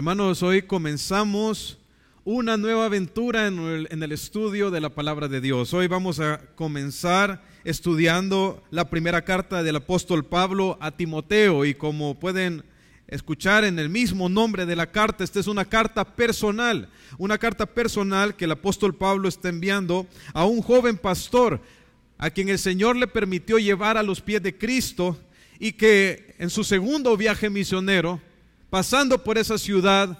Hermanos, hoy comenzamos una nueva aventura en el, en el, estudio de la palabra de Dios. Hoy vamos a comenzar estudiando la primera carta del apóstol Pablo a Timoteo y como pueden escuchar en el mismo nombre de la carta, esta es una carta personal, una carta personal que el apóstol Pablo está enviando a un joven pastor a quien el Señor le permitió llevar a los pies de Cristo y que en su segundo viaje misionero, pasando por esa ciudad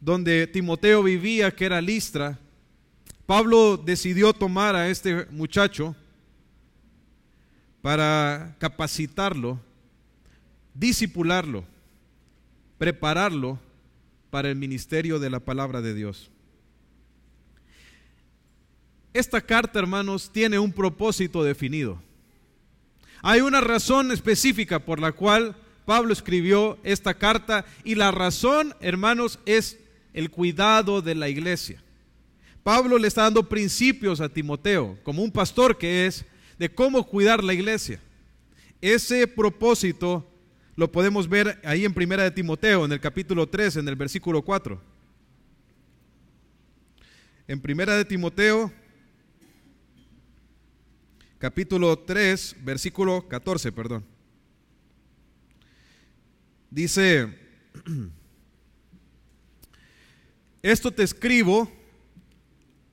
donde Timoteo vivía, que era Listra, Pablo decidió tomar a este muchacho para capacitarlo, disipularlo, prepararlo para el ministerio de la palabra de Dios. Esta carta, hermanos, tiene un propósito definido. Hay una razón específica por la cual Pablo escribió esta carta y la razón, hermanos, es el cuidado de la iglesia. Pablo le está dando principios a Timoteo, como un pastor que es, de cómo cuidar la iglesia. Ese propósito lo podemos ver ahí en Primera de Timoteo, en el capítulo 3, en el versículo 4. En Primera de Timoteo, capítulo 3, versículo 14, perdón. Dice, esto te escribo,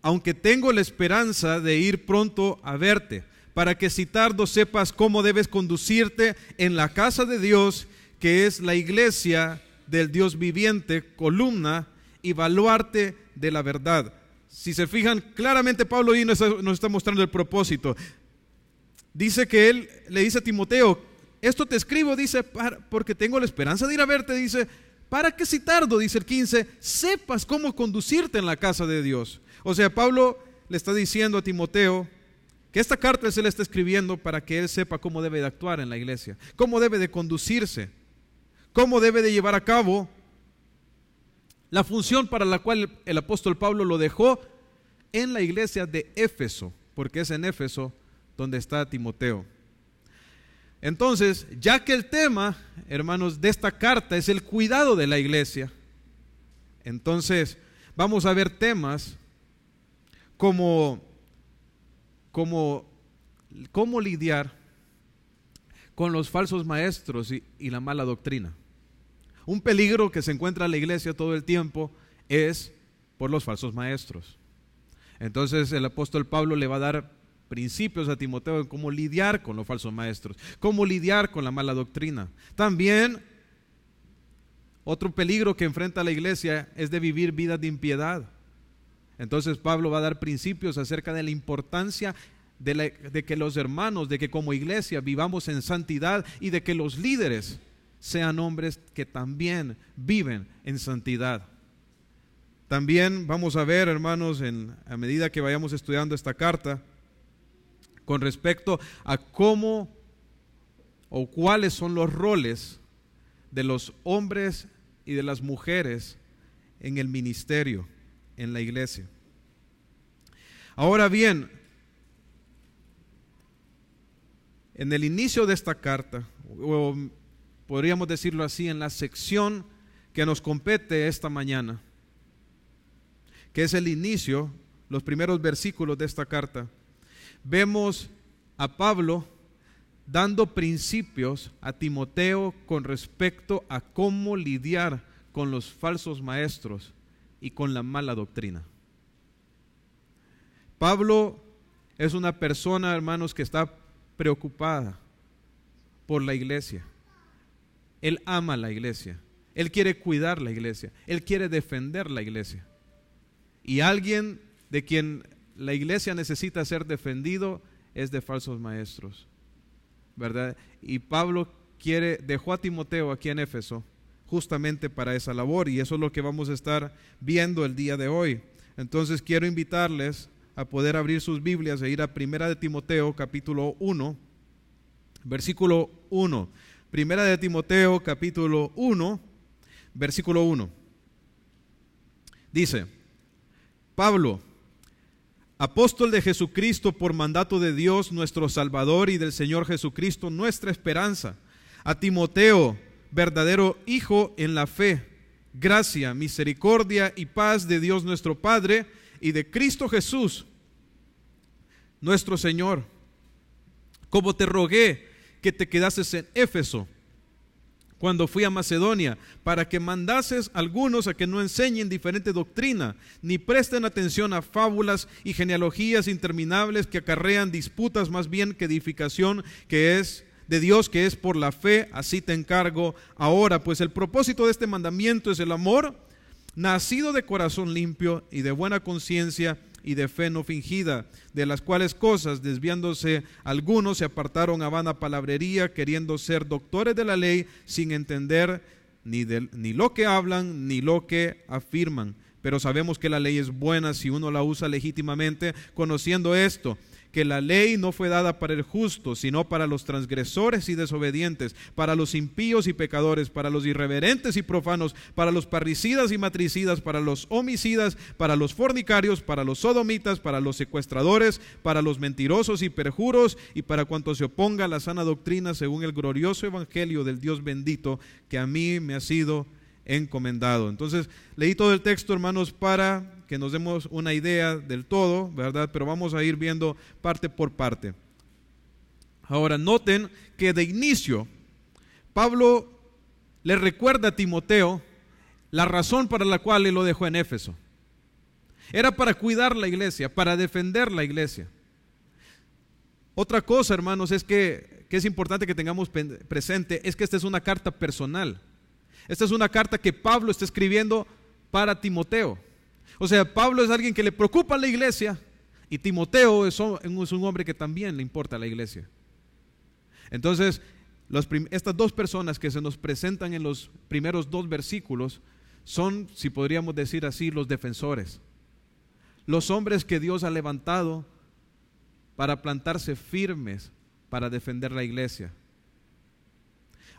aunque tengo la esperanza de ir pronto a verte, para que si tardo sepas cómo debes conducirte en la casa de Dios, que es la iglesia del Dios viviente, columna y baluarte de la verdad. Si se fijan, claramente Pablo ahí nos está, nos está mostrando el propósito. Dice que él le dice a Timoteo, esto te escribo, dice, porque tengo la esperanza de ir a verte, dice, para que si tardo, dice el 15, sepas cómo conducirte en la casa de Dios. O sea, Pablo le está diciendo a Timoteo que esta carta se le está escribiendo para que él sepa cómo debe de actuar en la iglesia, cómo debe de conducirse, cómo debe de llevar a cabo la función para la cual el apóstol Pablo lo dejó en la iglesia de Éfeso, porque es en Éfeso donde está Timoteo. Entonces, ya que el tema, hermanos, de esta carta es el cuidado de la iglesia, entonces vamos a ver temas como, como cómo lidiar con los falsos maestros y, y la mala doctrina. Un peligro que se encuentra en la iglesia todo el tiempo es por los falsos maestros. Entonces el apóstol Pablo le va a dar principios a Timoteo en cómo lidiar con los falsos maestros, cómo lidiar con la mala doctrina. También otro peligro que enfrenta la iglesia es de vivir vidas de impiedad. Entonces Pablo va a dar principios acerca de la importancia de, de, que los hermanos, de que como iglesia vivamos en santidad y de que los líderes sean hombres que también viven en santidad. También vamos a ver, hermanos, en, a medida que vayamos estudiando esta carta, con respecto a cómo o cuáles son los roles de los hombres y de las mujeres en el ministerio, en la iglesia. Ahora bien, en el inicio de esta carta, o podríamos decirlo así, en la sección que nos compete esta mañana, que es el inicio, los primeros versículos de esta carta, vemos a Pablo dando principios a Timoteo con respecto a cómo lidiar con los falsos maestros y con la mala doctrina. Pablo es una persona, hermanos, que está preocupada por la iglesia. Él ama la iglesia. Él quiere cuidar la iglesia. Él quiere defender la iglesia. Y alguien de quien la iglesia necesita ser defendido es de falsos maestros. ¿Verdad? Y Pablo quiere dejó a Timoteo aquí en Éfeso justamente para esa labor y eso es lo que vamos a estar viendo el día de hoy. Entonces quiero invitarles a poder abrir sus Biblias e ir a Primera de Timoteo capítulo 1, versículo 1. Primera de Timoteo capítulo 1, versículo 1. Dice, Pablo, apóstol de Jesucristo por mandato de Dios nuestro Salvador y del Señor Jesucristo nuestra esperanza, a Timoteo, verdadero hijo en la fe, gracia, misericordia y paz de Dios nuestro Padre y de Cristo Jesús, nuestro Señor. Como te rogué que te quedases en Éfeso cuando fui a Macedonia, para que mandases algunos a que no enseñen diferente doctrina, ni presten atención a fábulas y genealogías interminables que acarrean disputas más bien que edificación, que es de Dios, que es por la fe, así te encargo ahora, pues el propósito de este mandamiento es el amor, nacido de corazón limpio y de buena conciencia y de fe no fingida, de las cuales cosas, desviándose algunos, se apartaron a vana palabrería, queriendo ser doctores de la ley, sin entender ni, ni lo que hablan, ni lo que afirman. Pero sabemos que la ley es buena si uno la usa legítimamente, conociendo esto que la ley no fue dada para el justo, sino para los transgresores y desobedientes, para los impíos y pecadores, para los irreverentes y profanos, para los parricidas y matricidas, para los homicidas, para los fornicarios, para los sodomitas, para los secuestradores, para los mentirosos y perjuros, y para cuanto se oponga a la sana doctrina según el glorioso evangelio del Dios bendito que a mí me ha sido encomendado. Entonces, leí todo el texto, hermanos, para que nos demos una idea del todo, ¿verdad? Pero vamos a ir viendo parte por parte. Ahora, noten que de inicio, Pablo le recuerda a Timoteo la razón para la cual él lo dejó en Éfeso. Era para cuidar la iglesia, para defender la iglesia. Otra cosa, hermanos, es que, que es importante que tengamos presente, es que esta es una carta personal. Esta es una carta que Pablo está escribiendo para Timoteo. O sea, Pablo es alguien que le preocupa a la iglesia y Timoteo es un hombre que también le importa a la iglesia. Entonces, estas dos personas que se nos presentan en los primeros dos versículos son, si podríamos decir así, los defensores. Los hombres que Dios ha levantado para plantarse firmes para defender la iglesia.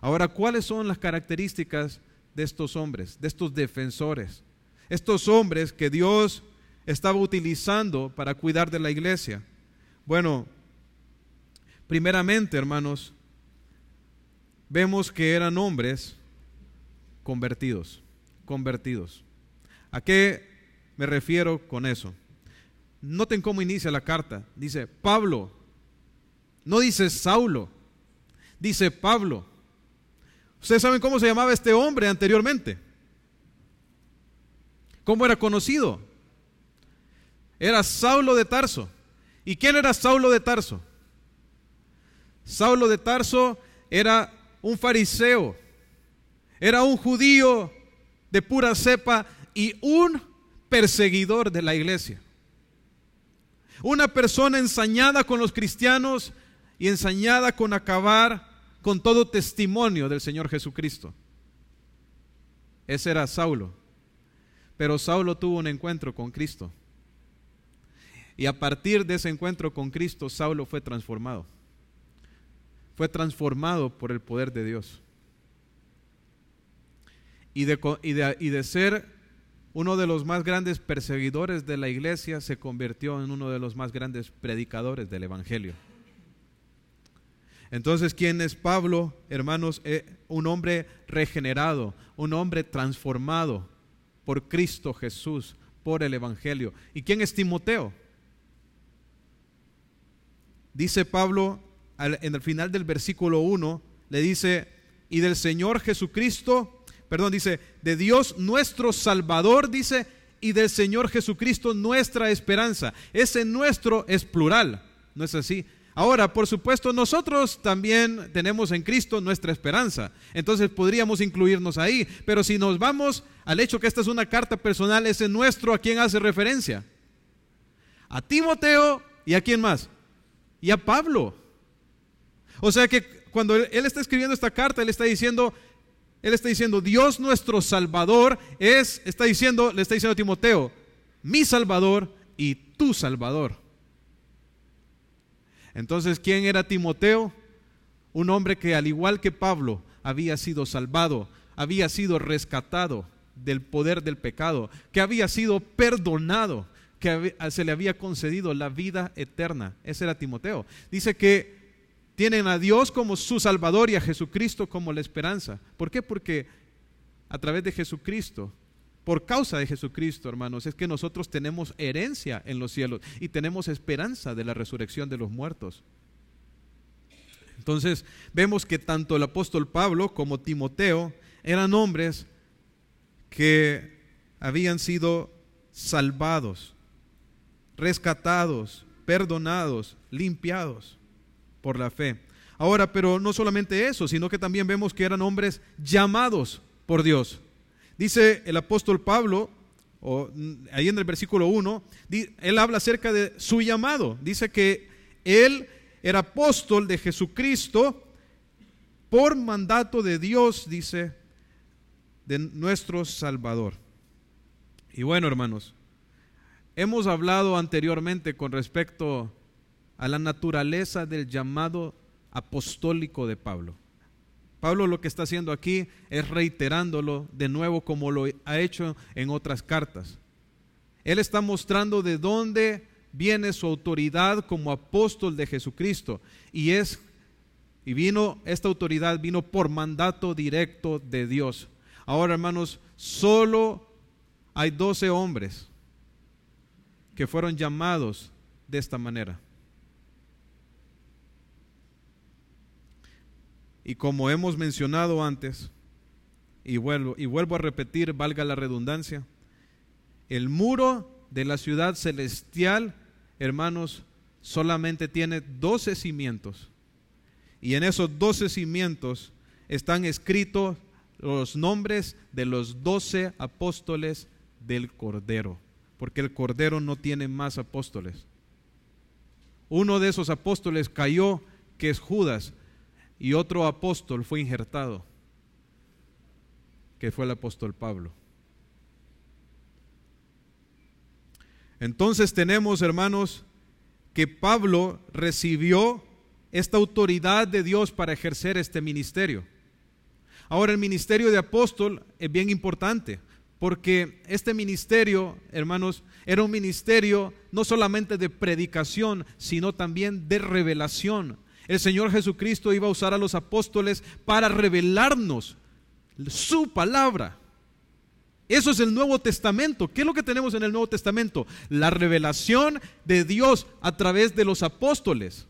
Ahora, ¿cuáles son las características de estos hombres, de estos defensores? Estos hombres que Dios estaba utilizando para cuidar de la iglesia. Bueno, primeramente, hermanos, vemos que eran hombres convertidos, convertidos. ¿A qué me refiero con eso? Noten cómo inicia la carta. Dice Pablo, no dice Saulo, dice Pablo. Ustedes saben cómo se llamaba este hombre anteriormente. ¿Cómo era conocido? Era Saulo de Tarso. ¿Y quién era Saulo de Tarso? Saulo de Tarso era un fariseo, era un judío de pura cepa y un perseguidor de la iglesia. Una persona ensañada con los cristianos y ensañada con acabar con todo testimonio del Señor Jesucristo. Ese era Saulo. Pero Saulo tuvo un encuentro con Cristo. Y a partir de ese encuentro con Cristo, Saulo fue transformado. Fue transformado por el poder de Dios. Y de, ser uno de los más grandes perseguidores de la iglesia, se convirtió en uno de los más grandes predicadores del Evangelio. Entonces, ¿quién es Pablo? Hermanos, eh, un hombre regenerado, un hombre transformado por Cristo Jesús, por el Evangelio. ¿Y quién es Timoteo? Dice Pablo en el final del versículo 1, le dice, y del Señor Jesucristo, perdón, dice, de Dios nuestro Salvador, dice, y del Señor Jesucristo nuestra esperanza. Ese nuestro es plural, ¿no es así? Ahora, por supuesto, nosotros también tenemos en Cristo nuestra esperanza. Entonces podríamos incluirnos ahí. Pero si nos vamos al hecho que esta es una carta personal, ese nuestro, ¿a quién hace referencia? A Timoteo y a quién más? Y a Pablo. O sea que cuando él, está escribiendo esta carta, él está diciendo, él está diciendo, Dios nuestro Salvador es, está diciendo, le está diciendo a Timoteo, mi Salvador y tu Salvador. Entonces, ¿quién era Timoteo? Un hombre que al igual que Pablo había sido salvado, había sido rescatado del poder del pecado, que había sido perdonado, que se le había concedido la vida eterna. Ese era Timoteo. Dice que tienen a Dios como su Salvador y a Jesucristo como la esperanza. ¿Por qué? Porque a través de Jesucristo. Por causa de Jesucristo, hermanos, es que nosotros tenemos herencia en los cielos y tenemos esperanza de la resurrección de los muertos. Entonces, vemos que tanto el apóstol Pablo como Timoteo eran hombres que habían sido salvados, rescatados, perdonados, limpiados por la fe. Ahora, pero no solamente eso, sino que también vemos que eran hombres llamados por Dios. Dice el apóstol Pablo, o, mm, ahí en el versículo 1, él habla acerca de su llamado. Dice que él era apóstol de Jesucristo por mandato de Dios, dice, de nuestro Salvador. Y bueno, hermanos, hemos hablado anteriormente con respecto a la naturaleza del llamado apostólico de Pablo. Pablo lo que está haciendo aquí es reiterándolo de nuevo como lo ha hecho en otras cartas. Él está mostrando de dónde viene su autoridad como apóstol de Jesucristo y es y vino esta autoridad vino por mandato directo de Dios. Ahora, hermanos, solo hay doce hombres que fueron llamados de esta manera. Y como hemos mencionado antes, y vuelvo, y vuelvo a repetir, valga la redundancia, el muro de la ciudad celestial, hermanos, solamente tiene doce cimientos. Y en esos doce cimientos están escritos los nombres de los doce apóstoles del Cordero, porque el Cordero no tiene más apóstoles. Uno de esos apóstoles cayó, que es Judas, y otro apóstol fue injertado, que fue el apóstol Pablo. Entonces tenemos, hermanos, que Pablo recibió esta autoridad de Dios para ejercer este ministerio. Ahora el ministerio de apóstol es bien importante, porque este ministerio, hermanos, era un ministerio no solamente de predicación, sino también de revelación. El Señor Jesucristo iba a usar a los apóstoles para revelarnos su palabra. Eso es el Nuevo Testamento. ¿Qué es lo que tenemos en el Nuevo Testamento? La revelación de Dios a través de los apóstoles.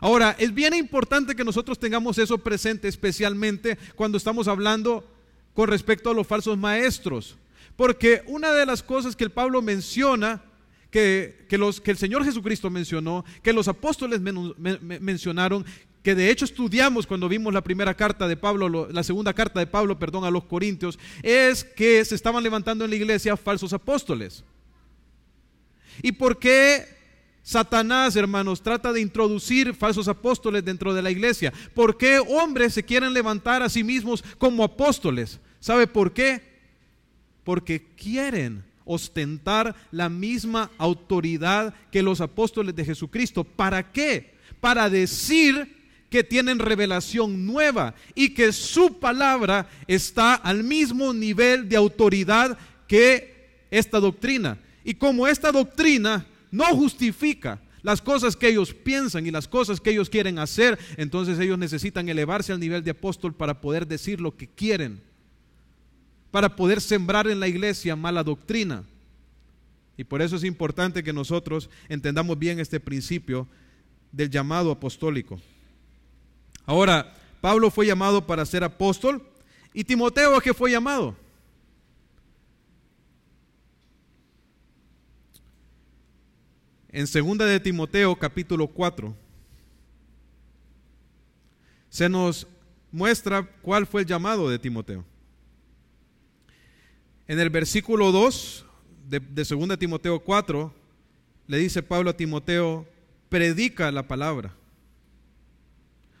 Ahora, es bien importante que nosotros tengamos eso presente, especialmente cuando estamos hablando con respecto a los falsos maestros. Porque una de las cosas que el Pablo menciona que, los, que el Señor Jesucristo mencionó, que los apóstoles mencionaron, que de hecho estudiamos cuando vimos la primera carta de Pablo, la segunda carta de Pablo, perdón, a los Corintios, es que se estaban levantando en la iglesia falsos apóstoles. ¿Y por qué Satanás, hermanos, trata de introducir falsos apóstoles dentro de la iglesia? ¿Por qué hombres se quieren levantar a sí mismos como apóstoles? ¿Sabe por qué? Porque quieren ostentar la misma autoridad que los apóstoles de Jesucristo. ¿Para qué? Para decir que tienen revelación nueva y que su palabra está al mismo nivel de autoridad que esta doctrina. Y como esta doctrina no justifica las cosas que ellos piensan y las cosas que ellos quieren hacer, entonces ellos necesitan elevarse al nivel de apóstol para poder decir lo que quieren para poder sembrar en la iglesia mala doctrina. Y por eso es importante que nosotros entendamos bien este principio del llamado apostólico. Ahora, Pablo fue llamado para ser apóstol y Timoteo a qué fue llamado? En segunda de Timoteo capítulo 4 se nos muestra cuál fue el llamado de Timoteo. En el versículo 2 de, de 2 Timoteo 4, le dice Pablo a Timoteo, predica la palabra.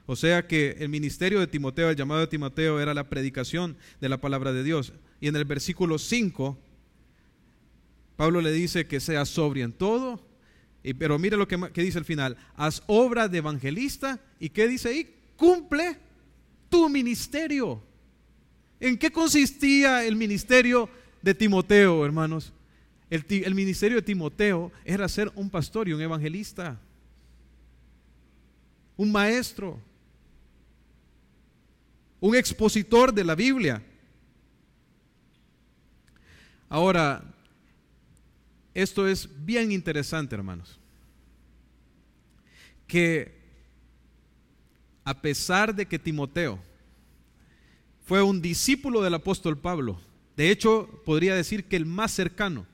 O sea que el ministerio de Timoteo, el llamado de Timoteo, era la predicación de la palabra de Dios. Y en el versículo 5, Pablo le dice que sea sobrio en todo. Y, pero mire lo que, que dice al final, haz obra de evangelista. ¿Y qué dice ahí? Cumple tu ministerio. ¿En qué consistía el ministerio de Timoteo, hermanos? El, ministerio de Timoteo era ser un pastor y un evangelista, un maestro, un expositor de la Biblia. Ahora, esto es bien interesante, hermanos. Que a pesar de que Timoteo fue un discípulo del apóstol Pablo, de hecho podría decir que el más cercano,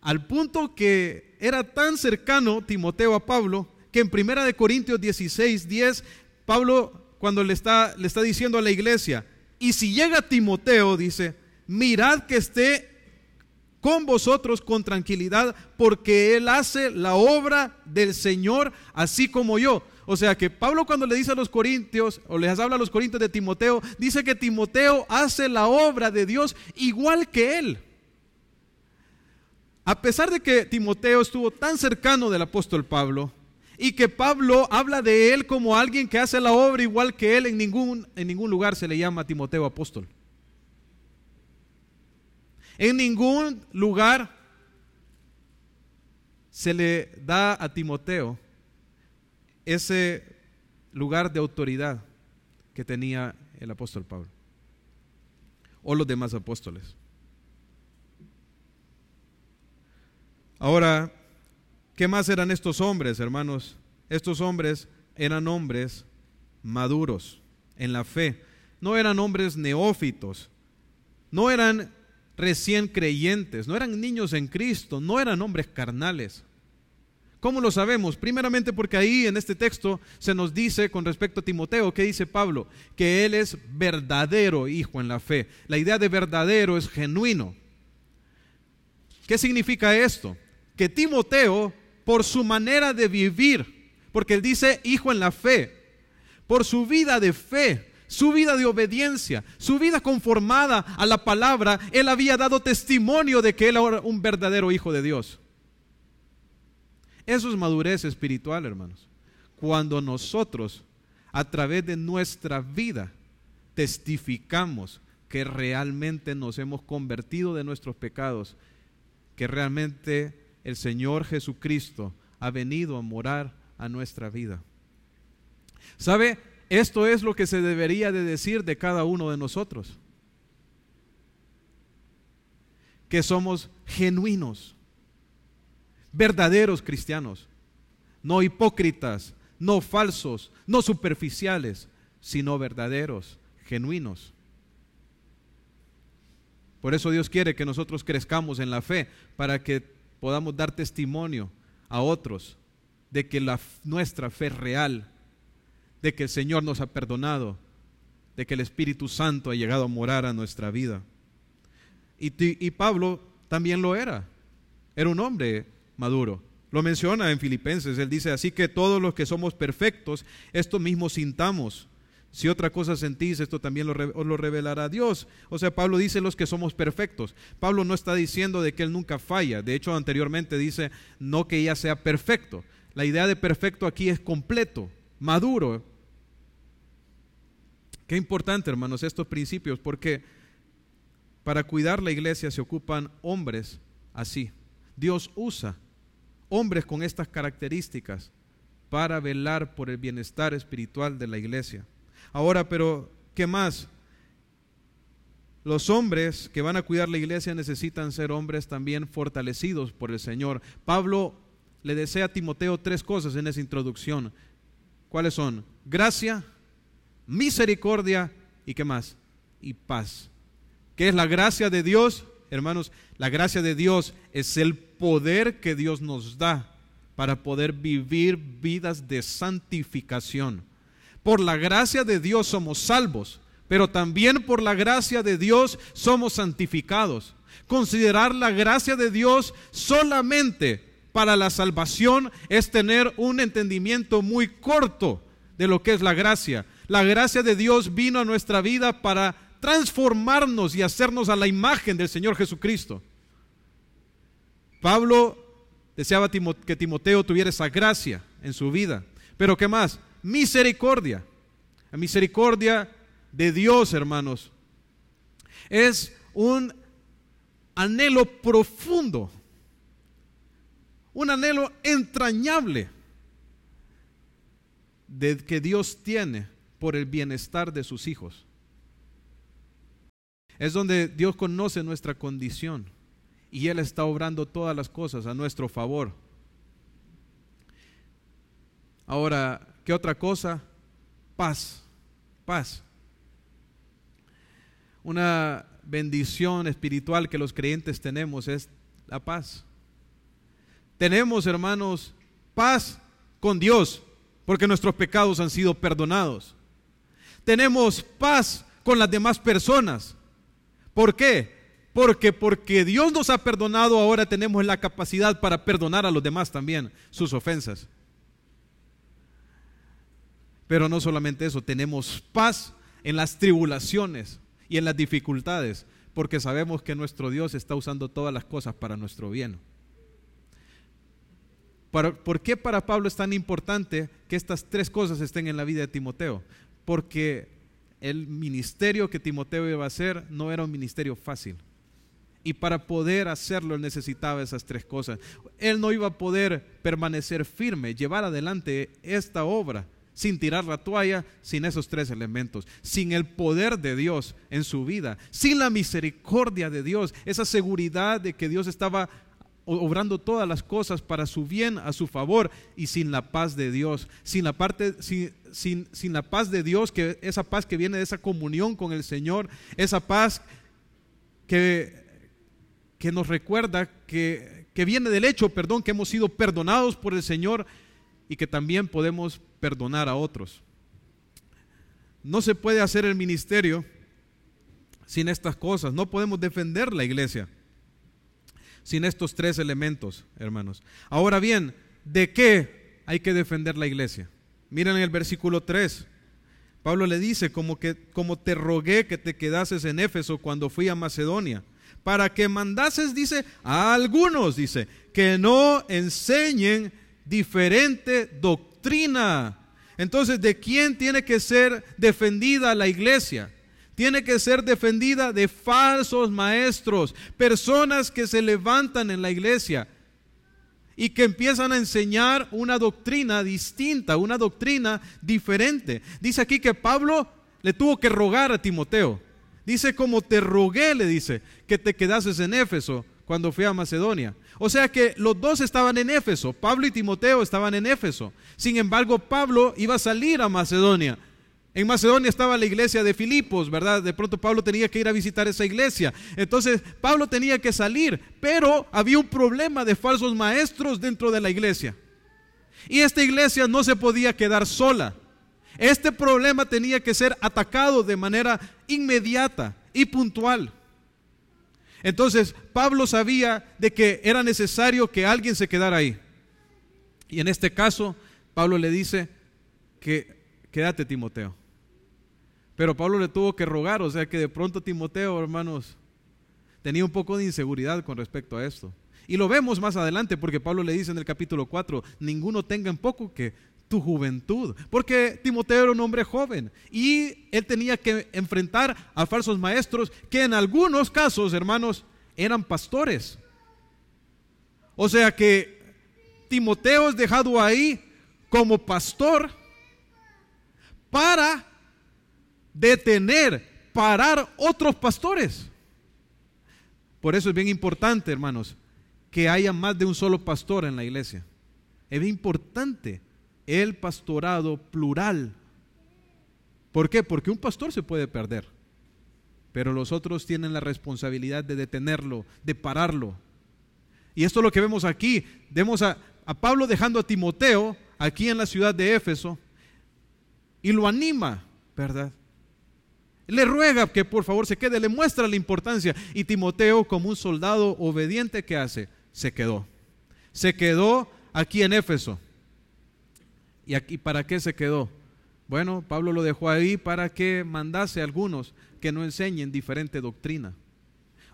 al punto que era tan cercano Timoteo a Pablo, que en Primera de Corintios 16, 10, Pablo cuando le está, le está diciendo a la iglesia, y si llega Timoteo, dice, mirad que esté con vosotros con tranquilidad, porque Él hace la obra del Señor así como yo. O sea que Pablo cuando le dice a los corintios, o les habla a los corintios de Timoteo, dice que Timoteo hace la obra de Dios igual que Él. A pesar de que Timoteo estuvo tan cercano del apóstol Pablo, y que Pablo habla de él como alguien que hace la obra igual que él, en ningún, en ningún lugar se le llama Timoteo apóstol. En ningún lugar se le da a Timoteo ese lugar de autoridad que tenía el apóstol Pablo o los demás apóstoles. Ahora, ¿qué más eran estos hombres, hermanos? Estos hombres eran hombres maduros en la fe, no eran hombres neófitos, no eran recién creyentes, no eran niños en Cristo, no eran hombres carnales. ¿Cómo lo sabemos? Primeramente porque ahí en este texto se nos dice con respecto a Timoteo, ¿qué dice Pablo? Que él es verdadero hijo en la fe. La idea de verdadero es genuino. ¿Qué significa esto? Que Timoteo, por su manera de vivir, porque él dice hijo en la fe, por su vida de fe, su vida de obediencia, su vida conformada a la palabra, él había dado testimonio de que él era un verdadero hijo de Dios. Eso es madurez espiritual, hermanos. Cuando nosotros, a través de nuestra vida, testificamos que realmente nos hemos convertido de nuestros pecados, que realmente el Señor Jesucristo ha venido a morar a nuestra vida. ¿Sabe? Esto es lo que se debería de decir de cada uno de nosotros. Que somos genuinos, verdaderos cristianos, no hipócritas, no falsos, no superficiales, sino verdaderos, genuinos. Por eso Dios quiere que nosotros crezcamos en la fe, para que podamos dar testimonio a otros de que la, nuestra fe es real de que el Señor nos ha perdonado, de que el Espíritu Santo ha llegado a morar a nuestra vida. Y, y Pablo también lo era, era un hombre maduro. Lo menciona en Filipenses, él dice, así que todos los que somos perfectos, esto mismo sintamos. Si otra cosa sentís, esto también lo, os lo revelará Dios. O sea, Pablo dice los que somos perfectos. Pablo no está diciendo de que él nunca falla. De hecho, anteriormente dice, no que ella sea perfecto. La idea de perfecto aquí es completo, maduro. Qué importante, hermanos, estos principios, porque para cuidar la iglesia se ocupan hombres así. Dios usa hombres con estas características para velar por el bienestar espiritual de la iglesia. Ahora, pero, ¿qué más? Los hombres que van a cuidar la iglesia necesitan ser hombres también fortalecidos por el Señor. Pablo le desea a Timoteo tres cosas en esa introducción. ¿Cuáles son? Gracia, misericordia y qué más? Y paz. ¿Qué es la gracia de Dios? Hermanos, la gracia de Dios es el poder que Dios nos da para poder vivir vidas de santificación. Por la gracia de Dios somos salvos, pero también por la gracia de Dios somos santificados. Considerar la gracia de Dios solamente para la salvación es tener un entendimiento muy corto de lo que es la gracia. La gracia de Dios vino a nuestra vida para transformarnos y hacernos a la imagen del Señor Jesucristo. Pablo deseaba que Timoteo tuviera esa gracia en su vida. Pero ¿qué más? Misericordia. La misericordia de Dios, hermanos, es un anhelo profundo un anhelo entrañable de que Dios tiene por el bienestar de sus hijos. Es donde Dios conoce nuestra condición y Él está obrando todas las cosas a nuestro favor. Ahora, ¿qué otra cosa? Paz, paz. Una bendición espiritual que los creyentes tenemos es la paz. Tenemos, hermanos, paz con Dios, porque nuestros pecados han sido perdonados. Tenemos paz con las demás personas. ¿Por qué? Porque porque Dios nos ha perdonado, ahora tenemos la capacidad para perdonar a los demás también sus ofensas. Pero no solamente eso, tenemos paz en las tribulaciones y en las dificultades, porque sabemos que nuestro Dios está usando todas las cosas para nuestro bien. ¿Por qué para Pablo es tan importante que estas tres cosas estén en la vida de Timoteo? Porque el ministerio que Timoteo iba a hacer no era un ministerio fácil. Y para poder hacerlo él necesitaba esas tres cosas. Él no iba a poder permanecer firme, llevar adelante esta obra sin tirar la toalla, sin esos tres elementos, sin el poder de Dios en su vida, sin la misericordia de Dios, esa seguridad de que Dios estaba obrando todas las cosas para su bien, a su favor, y sin la paz de Dios, sin la parte, sin, sin, la paz de Dios, que esa paz que viene de esa comunión con el Señor, esa paz que, que nos recuerda que, que viene del hecho, perdón, que hemos sido perdonados por el Señor y que también podemos perdonar a otros. No se puede hacer el ministerio sin estas cosas, no podemos defender la iglesia sin estos tres elementos, hermanos. Ahora bien, ¿de qué hay que defender la iglesia? Miren en el versículo 3. Pablo le dice, como, que, como te rogué que te quedases en Éfeso cuando fui a Macedonia, para que mandases, dice, a algunos, dice, que no enseñen diferente doctrina. Entonces, ¿de quién tiene que ser defendida la iglesia? tiene que ser defendida de falsos maestros, personas que se levantan en la iglesia y que empiezan a enseñar una doctrina distinta, una doctrina diferente. Dice aquí que Pablo le tuvo que rogar a Timoteo. Dice, como te rogué, le dice, que te quedases en Éfeso cuando fui a Macedonia. O sea que los dos estaban en Éfeso, Pablo y Timoteo estaban en Éfeso. Sin embargo, Pablo iba a salir a Macedonia en Macedonia estaba la iglesia de Filipos, ¿verdad? De pronto Pablo tenía que ir a visitar esa iglesia. Entonces Pablo tenía que salir, pero había un problema de falsos maestros dentro de la iglesia. Y esta iglesia no se podía quedar sola. Este problema tenía que ser atacado de manera inmediata y puntual. Entonces Pablo sabía de que era necesario que alguien se quedara ahí. Y en este caso, Pablo le dice que quédate Timoteo. Pero Pablo le tuvo que rogar, o sea que de pronto Timoteo, hermanos, tenía un poco de inseguridad con respecto a esto. Y lo vemos más adelante porque Pablo le dice en el capítulo 4, ninguno tenga en poco que tu juventud, porque Timoteo era un hombre joven y él tenía que enfrentar a falsos maestros que en algunos casos, hermanos, eran pastores. O sea que Timoteo es dejado ahí como pastor para detener, parar otros pastores. Por eso es bien importante, hermanos, que haya más de un solo pastor en la iglesia. Es bien importante el pastorado plural. ¿Por qué? Porque un pastor se puede perder, pero los otros tienen la responsabilidad de detenerlo, de pararlo. Y esto es lo que vemos aquí. Vemos a, a Pablo dejando a Timoteo aquí en la ciudad de Éfeso y lo anima, ¿verdad? Le ruega que por favor se quede, le muestra la importancia. Y Timoteo, como un soldado obediente que hace, se quedó. Se quedó aquí en Éfeso. ¿Y aquí para qué se quedó? Bueno, Pablo lo dejó ahí para que mandase a algunos que no enseñen diferente doctrina.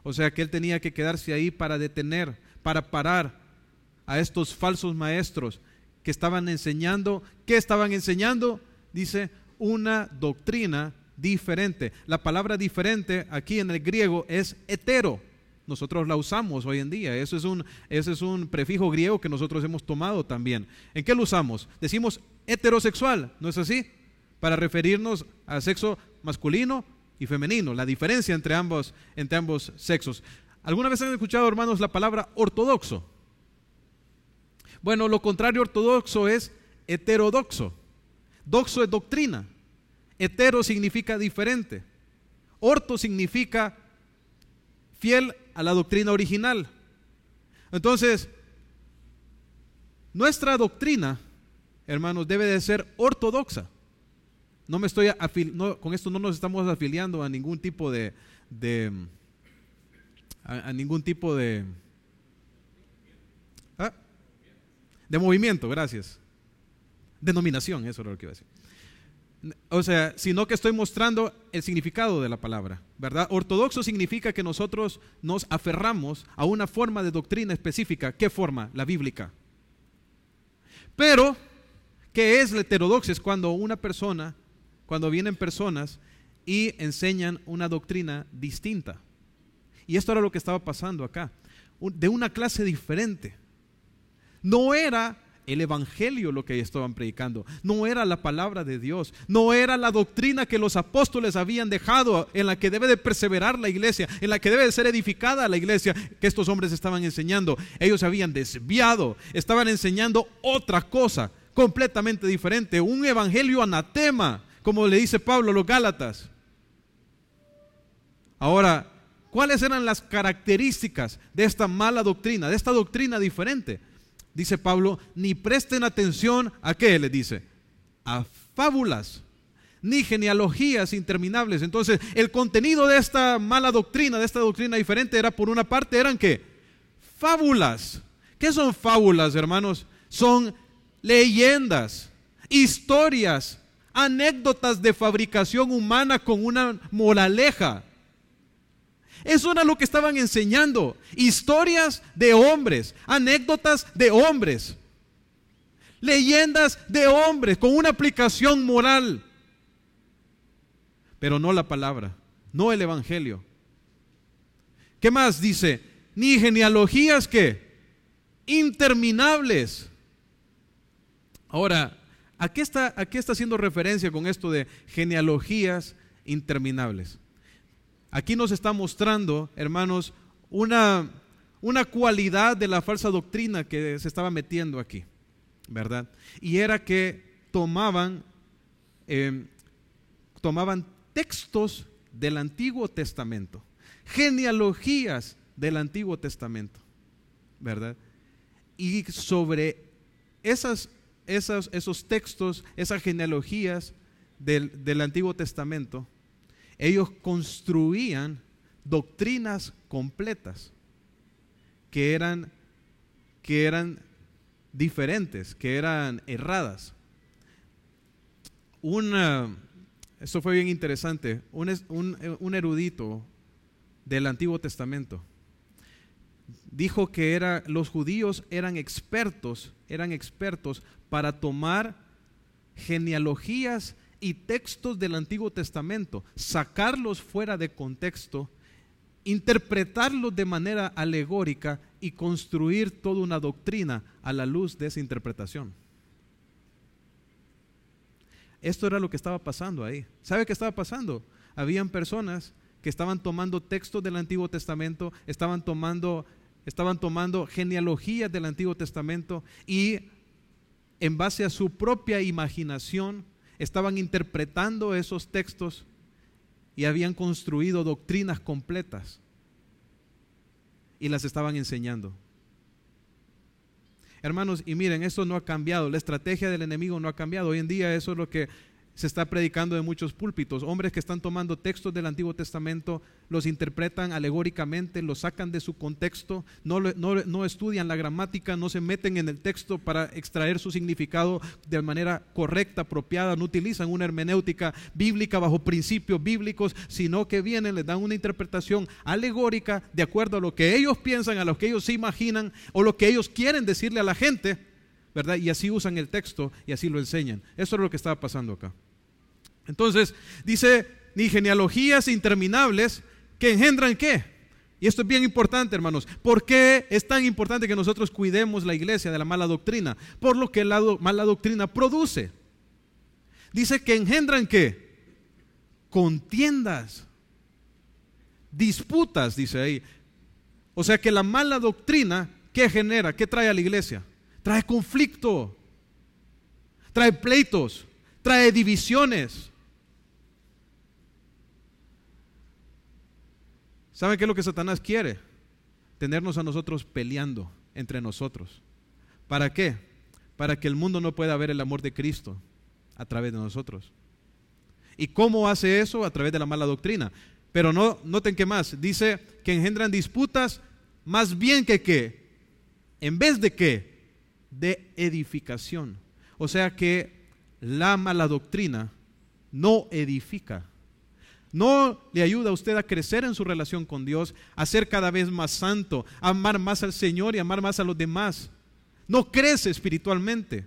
O sea que él tenía que quedarse ahí para detener, para parar a estos falsos maestros que estaban enseñando. ¿Qué estaban enseñando? Dice, una doctrina diferente. La palabra diferente aquí en el griego es hetero. Nosotros la usamos hoy en día. Eso es un, ese es un prefijo griego que nosotros hemos tomado también. ¿En qué lo usamos? Decimos heterosexual, ¿no es así? Para referirnos al sexo masculino y femenino, la diferencia entre ambos, entre ambos sexos. ¿Alguna vez han escuchado, hermanos, la palabra ortodoxo? Bueno, lo contrario ortodoxo es heterodoxo. Doxo es doctrina. Hetero significa diferente. Orto significa fiel a la doctrina original. Entonces, nuestra doctrina, hermanos, debe de ser ortodoxa. No me estoy con esto no nos estamos afiliando a ningún tipo de, a, ningún tipo de ¿ah? de movimiento, gracias. Denominación, eso es lo que iba a decir. O sea, sino que estoy mostrando el significado de la palabra, ¿verdad? Ortodoxo significa que nosotros nos aferramos a una forma de doctrina específica. ¿Qué forma? La bíblica. Pero, ¿qué es la heterodoxia? Es cuando una persona cuando vienen personas y enseñan una doctrina distinta. Y esto era lo que estaba pasando acá, de una clase diferente. No era el Evangelio lo que estaban predicando, no era la palabra de Dios, no era la doctrina que los apóstoles habían dejado, en la que debe de perseverar la iglesia, en la que debe de ser edificada la iglesia, que estos hombres estaban enseñando. Ellos habían desviado, estaban enseñando otra cosa completamente diferente, un evangelio anatema como le dice Pablo a los Gálatas. Ahora, ¿cuáles eran las características de esta mala doctrina, de esta doctrina diferente? Dice Pablo, ni presten atención a qué le dice, a fábulas, ni genealogías interminables. Entonces, el contenido de esta mala doctrina, de esta doctrina diferente, era por una parte, eran qué? Fábulas. ¿Qué son fábulas, hermanos? Son leyendas, historias anécdotas de fabricación humana con una moraleja. Eso era lo que estaban enseñando. Historias de hombres, anécdotas de hombres, leyendas de hombres con una aplicación moral. Pero no la palabra, no el Evangelio. ¿Qué más dice? Ni genealogías que interminables. Ahora, ¿A qué, está, haciendo referencia con esto de genealogías interminables? Aquí nos está mostrando, hermanos, una, una cualidad de la falsa doctrina que se estaba metiendo aquí, ¿verdad? Y era que tomaban, em, tomaban textos del Antiguo Testamento, genealogías del Antiguo Testamento, ¿verdad? Y sobre esos textos, esas genealogías del, del Antiguo Testamento, ellos construían doctrinas completas que eran, que eran diferentes, que eran erradas. Una, esto fue bien interesante, un, un, un erudito del Antiguo Testamento dijo que era, los judíos eran expertos, eran expertos para tomar genealogías y textos del Antiguo Testamento, sacarlos fuera de contexto, interpretarlos de manera alegórica y construir toda una doctrina a la luz de esa interpretación. Esto era lo que estaba pasando ahí. ¿Sabe qué estaba pasando? Habían personas que estaban tomando textos del Antiguo Testamento, estaban tomando, estaban tomando genealogías del Antiguo Testamento y en base a su propia imaginación, estaban interpretando esos textos y habían construido doctrinas completas y las estaban enseñando. Hermanos, y miren, eso no ha cambiado, la estrategia del enemigo no ha cambiado. Hoy en día eso es lo que se está predicando en muchos púlpitos. Hombres que están tomando textos del Antiguo Testamento, los interpretan alegóricamente, los sacan de su contexto, no, no, estudian la gramática, no se meten en el texto para extraer su significado de manera correcta, apropiada, no utilizan una hermenéutica bíblica bajo principios bíblicos, sino que vienen, les dan una interpretación alegórica de acuerdo a lo que ellos piensan, a lo que ellos se imaginan o lo que ellos quieren decirle a la gente ¿verdad? Y así usan el texto y así lo enseñan. Eso es lo que estaba pasando acá. Entonces, dice, ni genealogías interminables que engendran qué? Y esto es bien importante, hermanos. ¿Por qué es tan importante que nosotros cuidemos la iglesia de la mala doctrina? Por lo que la mala doctrina produce. Dice que engendran qué? contiendas, disputas, dice ahí. O sea que la mala doctrina, ¿qué genera? ¿Qué trae a la iglesia? Trae conflicto, trae pleitos, trae divisiones. ¿Saben qué es lo que Satanás quiere? Tenernos a nosotros peleando entre nosotros. ¿Para qué? Para que el mundo no pueda ver el amor de Cristo a través de nosotros. ¿Y cómo hace eso? A través de la mala doctrina. Pero no, noten que más, dice que engendran disputas más bien que qué, en vez de qué, de edificación. O sea que la mala doctrina no edifica. No le ayuda a usted a crecer en su relación con Dios, a ser cada vez más santo, a amar más al Señor y amar más a los demás. No crece espiritualmente.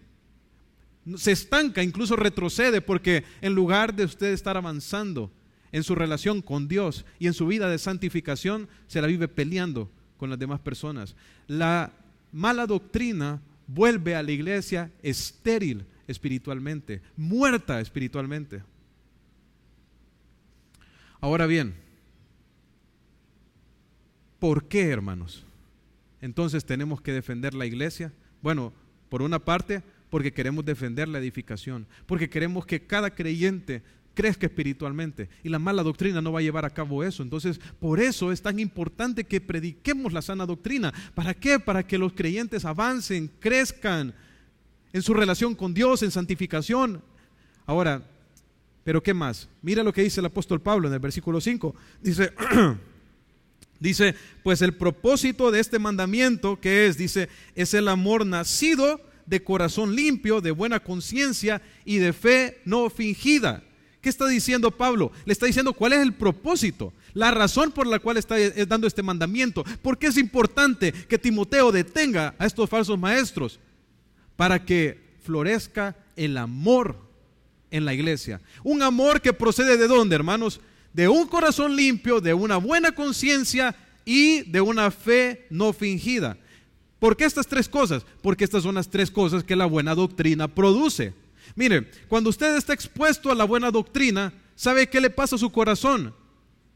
Se estanca, incluso retrocede, porque en lugar de usted estar avanzando en su relación con Dios y en su vida de santificación, se la vive peleando con las demás personas. La mala doctrina vuelve a la iglesia estéril espiritualmente, muerta espiritualmente. Ahora bien, ¿por qué, hermanos? Entonces tenemos que defender la iglesia. Bueno, por una parte, porque queremos defender la edificación, porque queremos que cada creyente crezca espiritualmente y la mala doctrina no va a llevar a cabo eso. Entonces, por eso es tan importante que prediquemos la sana doctrina. ¿Para qué? Para que los creyentes avancen, crezcan en su relación con Dios, en santificación. Ahora, pero ¿qué más? Mira lo que dice el apóstol Pablo en el versículo 5. Dice, dice, pues el propósito de este mandamiento que es, dice, es el amor nacido de corazón limpio, de buena conciencia y de fe no fingida. ¿Qué está diciendo Pablo? Le está diciendo cuál es el propósito, la razón por la cual está dando este mandamiento. ¿Por qué es importante que Timoteo detenga a estos falsos maestros? Para que florezca el amor en la iglesia. Un amor que procede de dónde, hermanos? De un corazón limpio, de una buena conciencia y de una fe no fingida. ¿Por qué estas tres cosas? Porque estas son las tres cosas que la buena doctrina produce. Mire, cuando usted está expuesto a la buena doctrina, ¿sabe qué le pasa a su corazón?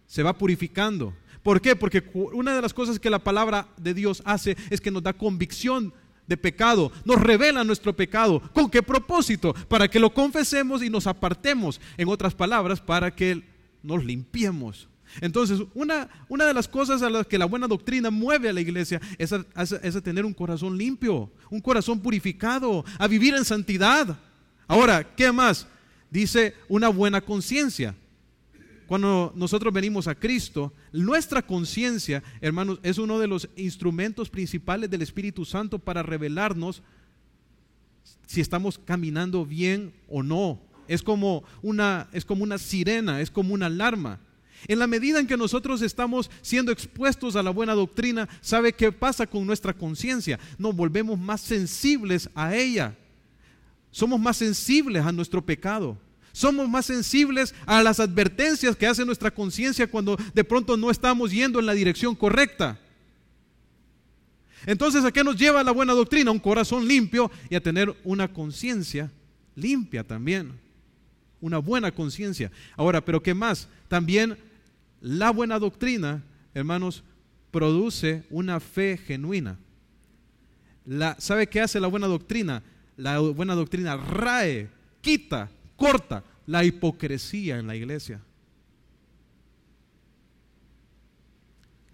Se va purificando. ¿Por qué? Porque una de las cosas que la palabra de Dios hace es que nos da convicción de pecado, nos revela nuestro pecado. ¿Con qué propósito? Para que lo confesemos y nos apartemos. En otras palabras, para que nos limpiemos. Entonces, una, una de las cosas a las que la buena doctrina mueve a la iglesia es a, tener un corazón limpio, un corazón purificado, a vivir en santidad. Ahora, ¿qué más? Dice una buena conciencia. Cuando nosotros venimos a Cristo, nuestra conciencia, hermanos, es uno de los instrumentos principales del Espíritu Santo para revelarnos si estamos caminando bien o no. Es como una, es como una sirena, es como una alarma. En la medida en que nosotros estamos siendo expuestos a la buena doctrina, ¿sabe qué pasa con nuestra conciencia? Nos volvemos más sensibles a ella. Somos más sensibles a nuestro pecado. Somos más sensibles a las advertencias que hace nuestra conciencia cuando de pronto no estamos yendo en la dirección correcta. Entonces, ¿a qué nos lleva la buena doctrina? Un corazón limpio y a tener una conciencia limpia también. Una buena conciencia. Ahora, ¿pero qué más? También la buena doctrina, hermanos, produce una fe genuina. La, ¿Sabe qué hace la buena doctrina? La buena doctrina rae, quita corta la hipocresía en la iglesia.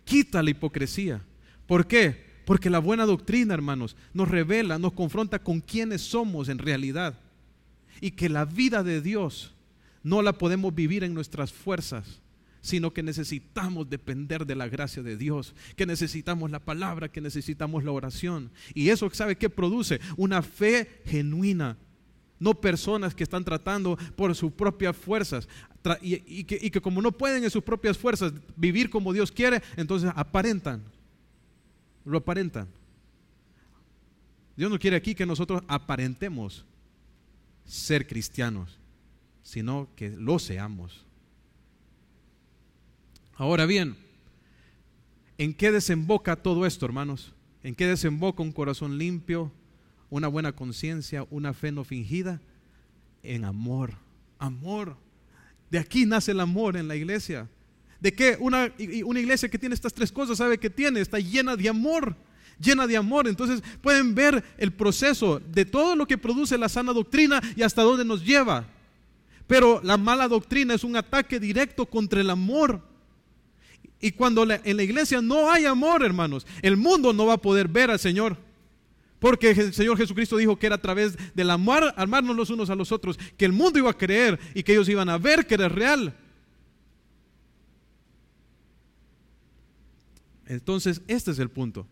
Quita la hipocresía. ¿Por qué? Porque la buena doctrina, hermanos, nos revela, nos confronta con quiénes somos en realidad. Y que la vida de Dios no la podemos vivir en nuestras fuerzas, sino que necesitamos depender de la gracia de Dios, que necesitamos la palabra, que necesitamos la oración. Y eso, ¿sabe qué produce? Una fe genuina, no personas que están tratando por sus propias fuerzas y, que, como no pueden en sus propias fuerzas vivir como Dios quiere, entonces aparentan, lo aparentan. Dios no quiere aquí que nosotros aparentemos ser cristianos, sino que lo seamos. Ahora bien, ¿en qué desemboca todo esto, hermanos? ¿En qué desemboca un corazón limpio, una buena conciencia, una fe no fingida, en amor. Amor. De aquí nace el amor en la iglesia. ¿De qué? Una, una iglesia que tiene estas tres cosas, ¿sabe que tiene? Está llena de amor llena de amor. Entonces pueden ver el proceso de todo lo que produce la sana doctrina y hasta dónde nos lleva. Pero la mala doctrina es un ataque directo contra el amor. Y cuando en la iglesia no hay amor, hermanos, el mundo no va a poder ver al Señor. Porque el Señor Jesucristo dijo que era a través del amor, amarnos los unos a los otros, que el mundo iba a creer y que ellos iban a ver que era real. Entonces, este es el punto.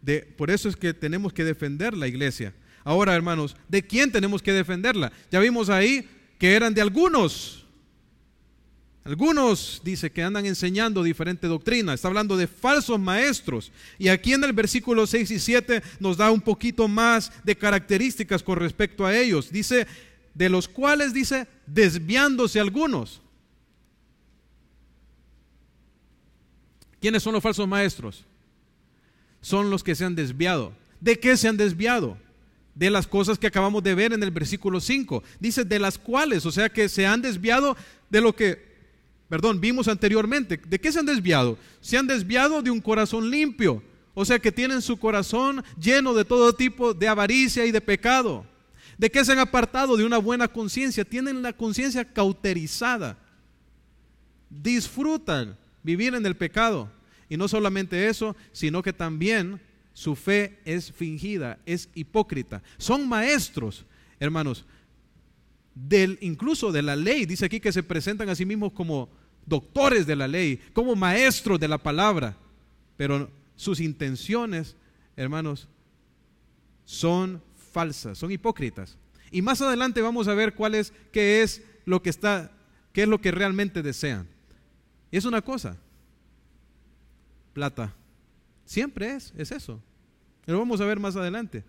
De, por eso es que tenemos que defender la iglesia. Ahora, hermanos, ¿de quién tenemos que defenderla? Ya vimos ahí que eran de algunos. Algunos, dice, que andan enseñando diferente doctrina. Está hablando de falsos maestros. Y aquí en el versículo 6 y 7 nos da un poquito más de características con respecto a ellos. Dice, de los cuales dice, desviándose algunos. ¿Quiénes son los falsos maestros? Son los que se han desviado. ¿De qué se han desviado? de las cosas que acabamos de ver en el versículo 5. Dice de las cuales, o sea que se han desviado de lo que, perdón, vimos anteriormente. ¿De qué se han desviado? Se han desviado de un corazón limpio. O sea que tienen su corazón lleno de todo tipo de avaricia y de pecado. ¿De qué se han apartado? De una buena conciencia. Tienen la conciencia cauterizada. Disfrutan vivir en el pecado. Y no solamente eso, sino que también su fe es fingida, es hipócrita. Son maestros, hermanos, del, incluso de la ley. Dice aquí que se presentan a sí mismos como doctores de la ley, como maestros de la palabra. Pero sus intenciones, hermanos, son falsas, son hipócritas. Y más adelante vamos a ver cuál es, qué es lo que está, qué es lo que realmente desean. Es una cosa, plata, Siempre es, es eso. Lo vamos a ver más adelante.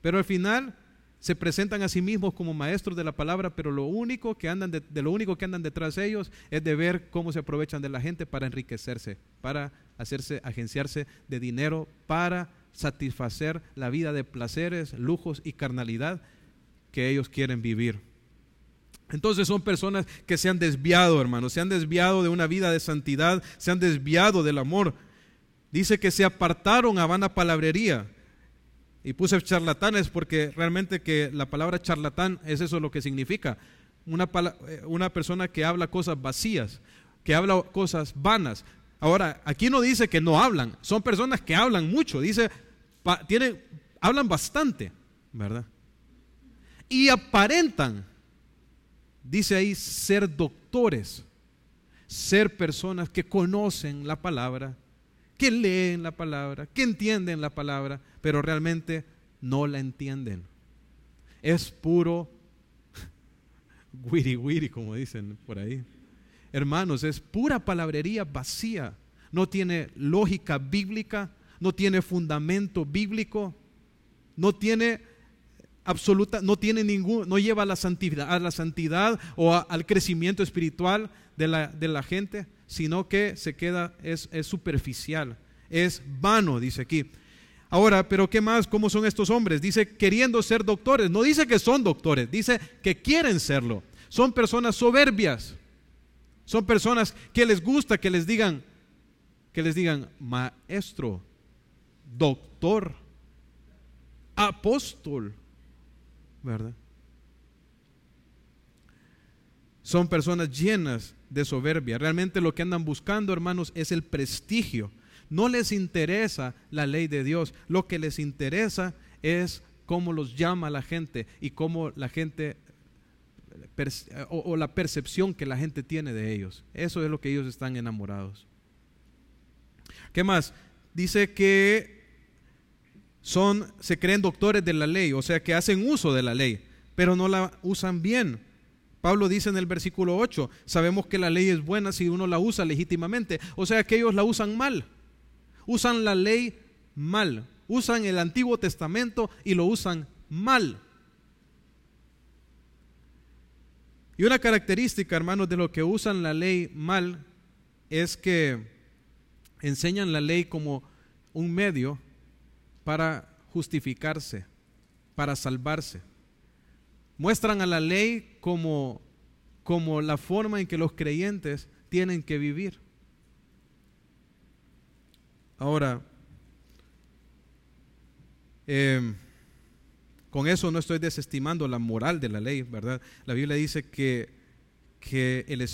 Pero al final se presentan a sí mismos como maestros de la palabra, pero lo único que andan de, lo único que andan detrás de ellos es de ver cómo se aprovechan de la gente para enriquecerse, para hacerse agenciarse de dinero, para satisfacer la vida de placeres, lujos y carnalidad que ellos quieren vivir. Entonces son personas que se han desviado, hermanos, se han desviado de una vida de santidad, se han desviado del amor Dice que se apartaron a vana palabrería. Y puse charlatanes porque realmente que la palabra charlatán es eso lo que significa. Una, eh, una persona que habla cosas vacías, que habla cosas vanas. Ahora, aquí no dice que no hablan, son personas que hablan mucho, dice, tienen, hablan bastante, ¿verdad? Y aparentan, dice ahí, ser doctores, ser personas que conocen la palabra, que leen la palabra, que entienden la palabra, pero realmente no la entienden. Es puro wiri wiri, como dicen por ahí. Hermanos, es pura palabrería vacía. No tiene lógica bíblica, no tiene fundamento bíblico, no tiene absoluta, no tiene ningún, no lleva a la santidad, a la santidad o al crecimiento espiritual de la, de la gente sino que se queda, es, es superficial, es vano, dice aquí. Ahora, pero ¿qué más? ¿Cómo son estos hombres? Dice queriendo ser doctores. No dice que son doctores, dice que quieren serlo. Son personas soberbias. Son personas que les gusta que les digan, que les digan maestro, doctor, apóstol, ¿verdad? Son personas llenas de soberbia. Realmente lo que andan buscando, hermanos, es el prestigio. No les interesa la ley de Dios. Lo que les interesa es cómo los llama la gente y cómo la gente o, la percepción que la gente tiene de ellos. Eso es lo que ellos están enamorados. ¿Qué más? Dice que son, se creen doctores de la ley, o sea que hacen uso de la ley, pero no la usan bien. Pablo dice en el versículo 8, sabemos que la ley es buena si uno la usa legítimamente. O sea que ellos la usan mal. Usan la ley mal. Usan el Antiguo Testamento y lo usan mal. Y una característica, hermanos, de lo que usan la ley mal es que enseñan la ley como un medio para justificarse, para salvarse muestran a la ley como como la forma en que los creyentes tienen que vivir. Ahora, em, con eso no estoy desestimando la moral de la ley, ¿verdad? La Biblia dice que, que, el,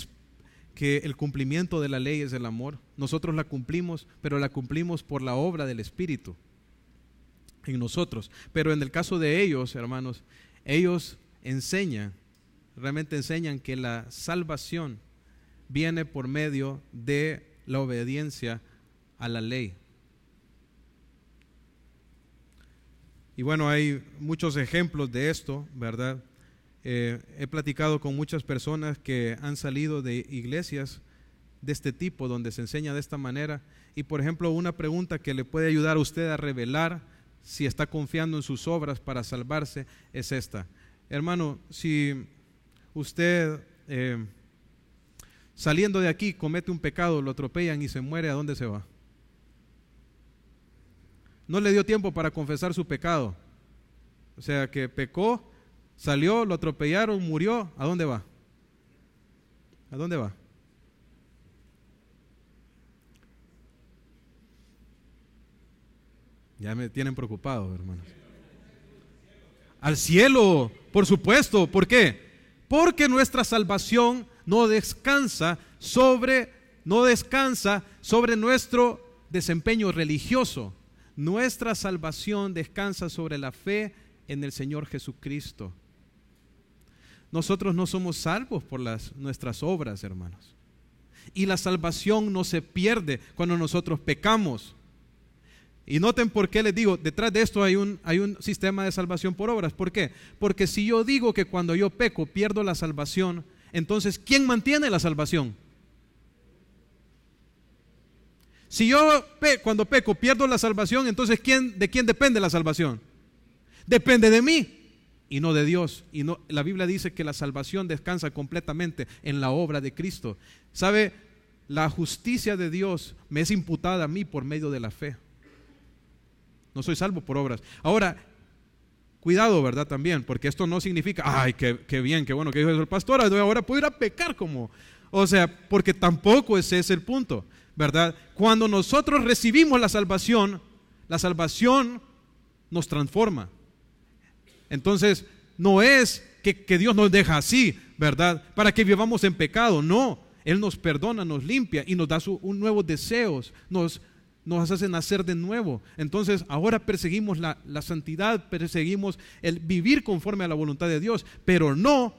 que el cumplimiento de la ley es el amor. Nosotros la cumplimos, pero la cumplimos por la obra del Espíritu en nosotros. Pero en el caso de ellos, hermanos, ellos enseñan, realmente enseñan que la salvación viene por medio de la obediencia a la ley. Y bueno, hay muchos ejemplos de esto, ¿verdad? Eh, he platicado con muchas personas que han salido de iglesias de este tipo, donde se enseña de esta manera. Y por ejemplo, una pregunta que le puede ayudar a usted a revelar si está confiando en sus obras para salvarse es esta. Hermano, si usted eh, saliendo de aquí comete un pecado, lo atropellan y se muere, ¿a dónde se va? No le dio tiempo para confesar su pecado. O sea, que pecó, salió, lo atropellaron, murió, ¿a dónde va? ¿A dónde va? Ya me tienen preocupado, hermanos. Al cielo, por supuesto. ¿Por qué? Porque nuestra salvación no descansa sobre, no descansa sobre nuestro desempeño religioso. Nuestra salvación descansa sobre la fe en el Señor Jesucristo. Nosotros no somos salvos por nuestras obras, hermanos. Y la salvación no se pierde cuando nosotros pecamos. Y noten por qué les digo, detrás de esto hay un, hay un sistema de salvación por obras. ¿Por qué? Porque si yo digo que cuando yo peco pierdo la salvación, entonces, ¿quién mantiene la salvación? Si yo cuando peco pierdo la salvación, entonces ¿quién, ¿de quién depende la salvación? Depende de mí y no de Dios. Y no, la Biblia dice que la salvación descansa completamente en la obra de Cristo. ¿Sabe? La justicia de Dios me es imputada a mí por medio de la fe. No soy salvo por obras. Ahora, Cuidado, ¿verdad? También, porque esto no significa, ay, qué, bien, qué bueno que dijo el pastor, ahora puedo ir a pecar como. O sea, porque tampoco ese es el punto, ¿verdad? Cuando nosotros recibimos la salvación, la salvación nos transforma. Entonces, no es que, Dios nos deja así, ¿verdad? Para que vivamos en pecado, no. Él nos perdona, nos limpia y nos da un nuevos deseos, nos, nos hace nacer de nuevo. Entonces ahora perseguimos la, santidad, perseguimos el vivir conforme a la voluntad de Dios, pero no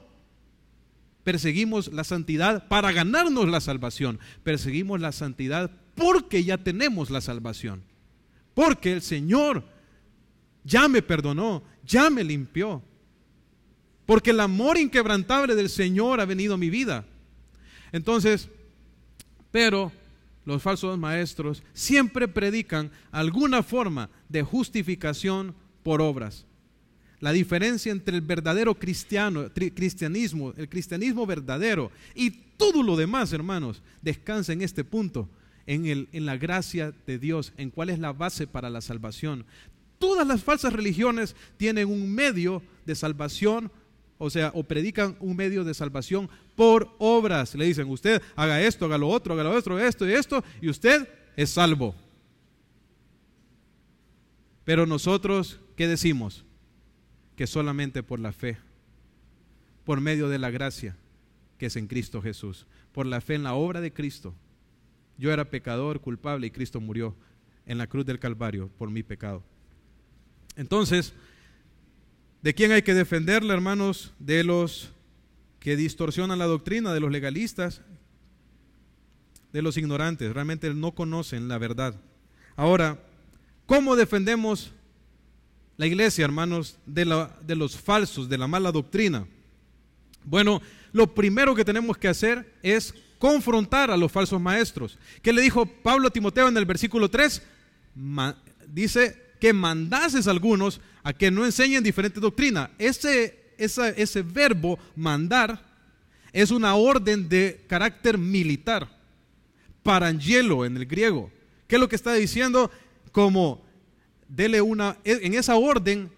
perseguimos la santidad para ganarnos la salvación, perseguimos la santidad porque ya tenemos la salvación, porque el Señor ya me perdonó, ya me limpió, porque el amor inquebrantable del Señor ha venido a mi vida. Entonces, pero los falsos maestros siempre predican alguna forma de justificación por obras. La diferencia entre el verdadero cristiano, cristianismo, el cristianismo verdadero y todo lo demás, hermanos, descansa en este punto, en, el, en la gracia de Dios, en cuál es la base para la salvación. Todas las falsas religiones tienen un medio de salvación o sea, o predican un medio de salvación por obras. Le dicen, usted haga esto, haga lo otro, haga lo otro, esto y esto, y usted es salvo. Pero nosotros, ¿qué decimos? Que solamente por la fe, por medio de la gracia que es en Cristo Jesús, por la fe en la obra de Cristo. Yo era pecador, culpable, y Cristo murió en la cruz del Calvario por mi pecado. Entonces, ¿De quién hay que defenderla, hermanos? De los que distorsionan la doctrina, de los legalistas, de los ignorantes. Realmente no conocen la verdad. Ahora, ¿cómo defendemos la iglesia, hermanos, de, los falsos, de la mala doctrina? Bueno, lo primero que tenemos que hacer es confrontar a los falsos maestros. ¿Qué le dijo Pablo a Timoteo en el versículo 3? dice que mandases a algunos a que no enseñen diferente doctrina. Ese, ese verbo mandar es una orden de carácter militar, parangelo en el griego. ¿Qué es lo que está diciendo? Como dele una, en esa orden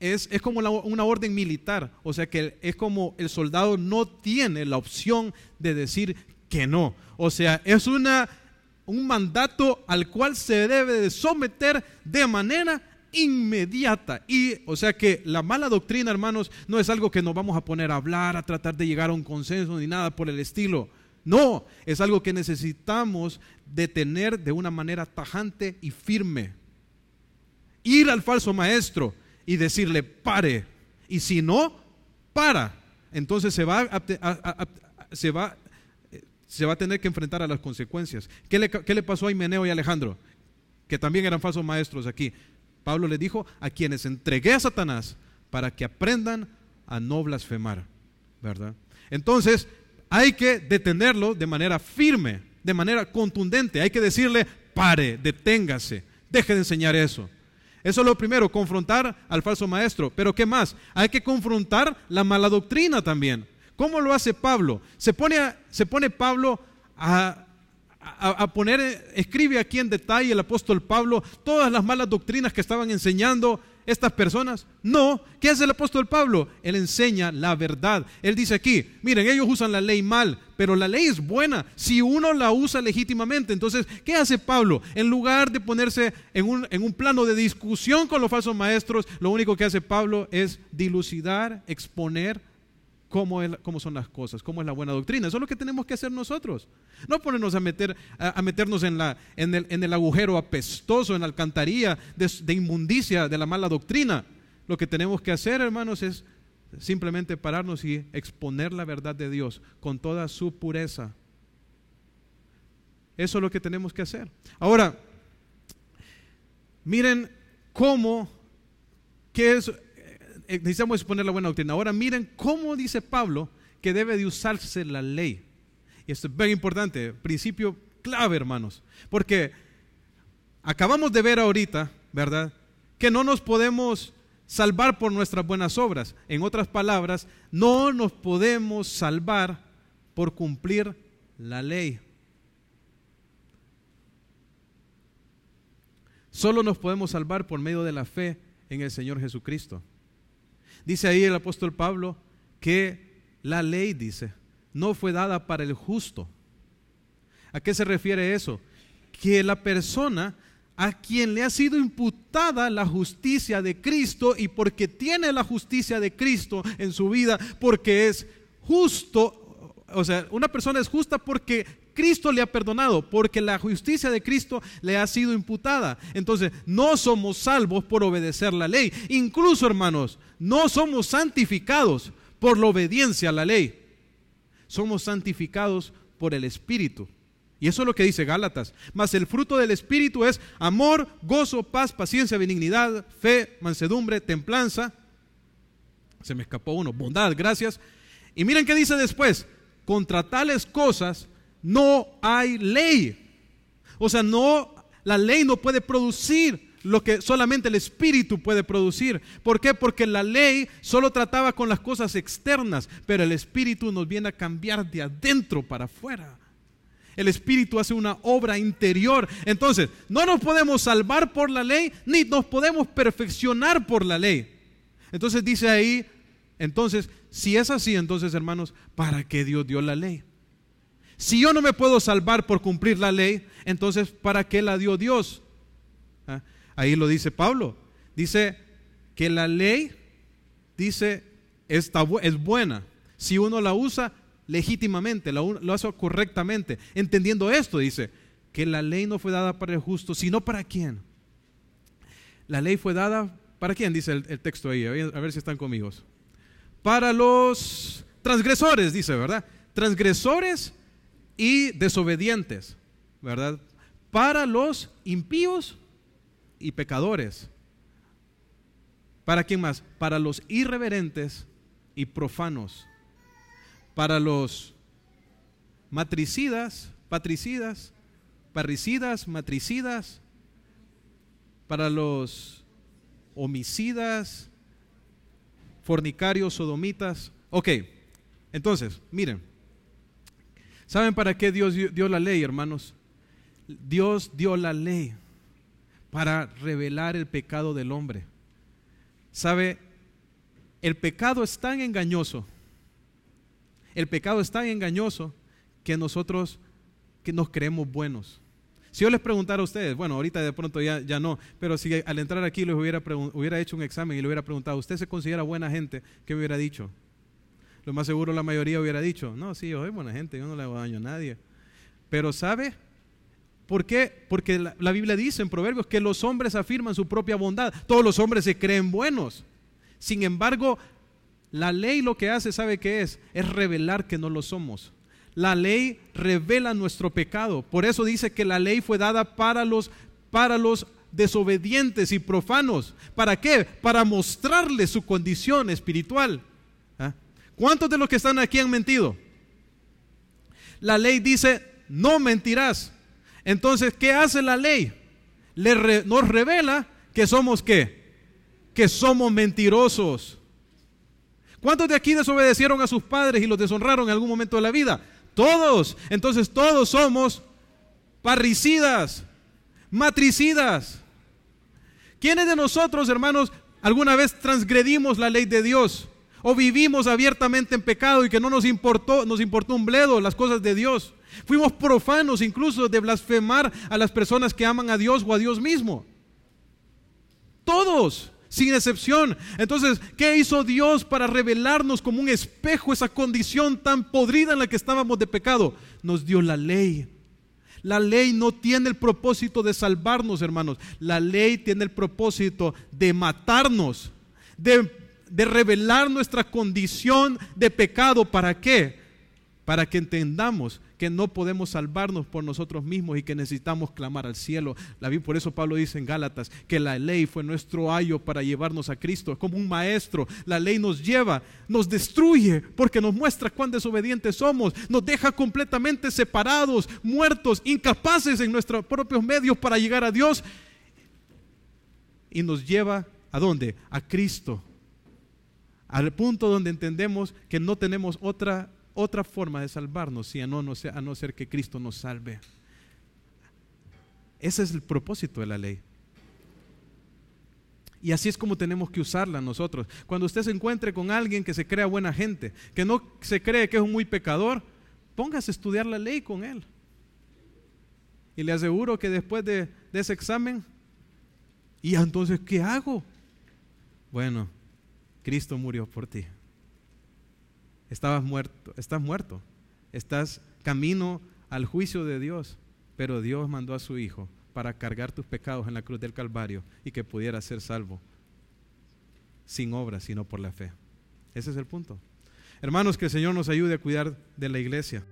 es, es como una orden militar, o sea que es como el soldado no tiene la opción de decir que no. O sea, es una, un mandato al cual se debe de someter de manera inmediata. Y, o sea que la mala doctrina, hermanos, no es algo que nos vamos a poner a hablar, a tratar de llegar a un consenso ni nada por el estilo. No, es algo que necesitamos detener de una manera tajante y firme. Ir al falso maestro y decirle, pare. Y si no, para. Entonces se va a, se va, se va a tener que enfrentar a las consecuencias. ¿Qué le, ¿Qué le pasó a Himeneo y Alejandro? Que también eran falsos maestros aquí. Pablo le dijo, a quienes entregué a Satanás para que aprendan a no blasfemar. ¿Verdad? Entonces, hay que detenerlo de manera firme, de manera contundente. Hay que decirle, pare, deténgase, deje de enseñar eso. Eso es lo primero, confrontar al falso maestro. Pero ¿qué más? Hay que confrontar la mala doctrina también. ¿Cómo lo hace Pablo? Se pone, se pone Pablo a, a, poner, escribe aquí en detalle el apóstol Pablo todas las malas doctrinas que estaban enseñando estas personas? No. ¿Qué hace el apóstol Pablo? Él enseña la verdad. Él dice aquí, miren, ellos usan la ley mal, pero la ley es buena si uno la usa legítimamente. Entonces, ¿qué hace Pablo? En lugar de ponerse en un, en un plano de discusión con los falsos maestros, lo único que hace Pablo es dilucidar, exponer cómo, son las cosas, cómo es la buena doctrina. Eso es lo que tenemos que hacer nosotros. No ponernos a, meter, a, meternos en, la, en, el, en, el, agujero apestoso, en la alcantarilla de, de inmundicia de la mala doctrina. Lo que tenemos que hacer, hermanos, es simplemente pararnos y exponer la verdad de Dios con toda su pureza. Eso es lo que tenemos que hacer. Ahora, miren cómo, qué es necesitamos exponer la buena doctrina. Ahora miren cómo dice Pablo que debe de usarse la ley. Y esto es muy importante, principio clave, hermanos. Porque acabamos de ver ahorita, ¿verdad? Que no nos podemos salvar por nuestras buenas obras. En otras palabras, no nos podemos salvar por cumplir la ley. Solo nos podemos salvar por medio de la fe en el Señor Jesucristo. Dice ahí el apóstol Pablo que la ley, dice, no fue dada para el justo. ¿A qué se refiere eso? Que la persona a quien le ha sido imputada la justicia de Cristo y porque tiene la justicia de Cristo en su vida, porque es justo, o sea, una persona es justa porque Cristo le ha perdonado, porque la justicia de Cristo le ha sido imputada. Entonces, no somos salvos por obedecer la ley. Incluso, hermanos, no somos santificados por la obediencia a la ley. Somos santificados por el Espíritu. Y eso es lo que dice Gálatas. Mas el fruto del Espíritu es amor, gozo, paz, paciencia, benignidad, fe, mansedumbre, templanza. Se me escapó uno. Bondad, gracias. Y miren qué dice después. Contra tales cosas no hay ley. O sea, no, la ley no puede producir lo que solamente el Espíritu puede producir. ¿Por qué? Porque la ley solo trataba con las cosas externas, pero el Espíritu nos viene a cambiar de adentro para afuera. El Espíritu hace una obra interior. Entonces, no nos podemos salvar por la ley, ni nos podemos perfeccionar por la ley. Entonces dice ahí, entonces, si es así, entonces hermanos, ¿para qué Dios dio la ley? Si yo no me puedo salvar por cumplir la ley, entonces ¿para qué la dio Dios? ¿Ah? Ahí lo dice Pablo. Dice que la ley, dice, está, es buena. Si uno la usa legítimamente, lo, hace correctamente. Entendiendo esto, dice, que la ley no fue dada para el justo, sino para quién. La ley fue dada para quién, dice el texto ahí. A ver si están conmigo. Para los transgresores, dice, ¿verdad? Transgresores y desobedientes, ¿verdad? Para los impíos y pecadores. ¿Para quién más? Para los irreverentes y profanos. Para los matricidas, patricidas, parricidas, matricidas. Para los homicidas, fornicarios, sodomitas. Ok, entonces, miren. ¿Saben para qué Dios dio la ley, hermanos? Dios dio la ley para revelar el pecado del hombre. ¿Sabe? el pecado es tan engañoso, el pecado es tan engañoso que nosotros que nos creemos buenos. Si yo les preguntara a ustedes, bueno, ahorita de pronto ya, ya no, pero si al entrar aquí les hubiera, hubiera hecho un examen y le hubiera preguntado, ¿usted se considera buena gente? ¿Qué me hubiera dicho? Lo más seguro la mayoría hubiera dicho, no, sí, yo soy buena gente, yo no le hago daño a nadie. Pero ¿sabe? ¿Por qué? Porque la, la Biblia dice en Proverbios que los hombres afirman su propia bondad. Todos los hombres se creen buenos. Sin embargo, la ley lo que hace, ¿sabe qué es? Es revelar que no lo somos. La ley revela nuestro pecado. Por eso dice que la ley fue dada para los, para los desobedientes y profanos. ¿Para qué? Para mostrarles su condición espiritual. ¿Cuántos de los que están aquí han mentido? La ley dice, no mentirás. Entonces, ¿qué hace la ley? Le nos revela que somos qué? Que somos mentirosos. ¿Cuántos de aquí desobedecieron a sus padres y los deshonraron en algún momento de la vida? Todos. Entonces todos somos parricidas, matricidas. ¿Quiénes de nosotros, hermanos, alguna vez transgredimos la ley de Dios? O vivimos abiertamente en pecado y que no nos importó, nos importó un bledo las cosas de Dios. Fuimos profanos incluso de blasfemar a las personas que aman a Dios o a Dios mismo. Todos sin excepción. Entonces, ¿qué hizo Dios para revelarnos como un espejo esa condición tan podrida en la que estábamos de pecado? Nos dio la ley. La ley no tiene el propósito de salvarnos, hermanos. La ley tiene el propósito de matarnos, de, de revelar nuestra condición de pecado. ¿Para qué? Para que entendamos que no podemos salvarnos por nosotros mismos y que necesitamos clamar al cielo. Por eso Pablo dice en Gálatas que la ley fue nuestro ayo para llevarnos a Cristo. Es como un maestro. La ley nos lleva, nos destruye porque nos muestra cuán desobedientes somos. Nos deja completamente separados, muertos, incapaces en nuestros propios medios para llegar a Dios. Y nos lleva a dónde? A Cristo. Al punto donde entendemos que no tenemos otra otra forma de salvarnos, si a no, a no ser que Cristo nos salve. Ese es el propósito de la ley. Y así es como tenemos que usarla nosotros. Cuando usted se encuentre con alguien que se crea buena gente, que no se cree que es un muy pecador, póngase a estudiar la ley con él. Y le aseguro que después de, de ese examen, ¿y entonces qué hago? Bueno, Cristo murió por ti. Estabas muerto, estás muerto, estás camino al juicio de Dios, pero Dios mandó a su Hijo para cargar tus pecados en la cruz del Calvario y que pudieras ser salvo sin obras, sino por la fe. Ese es el punto. Hermanos, que el Señor nos ayude a cuidar de la iglesia.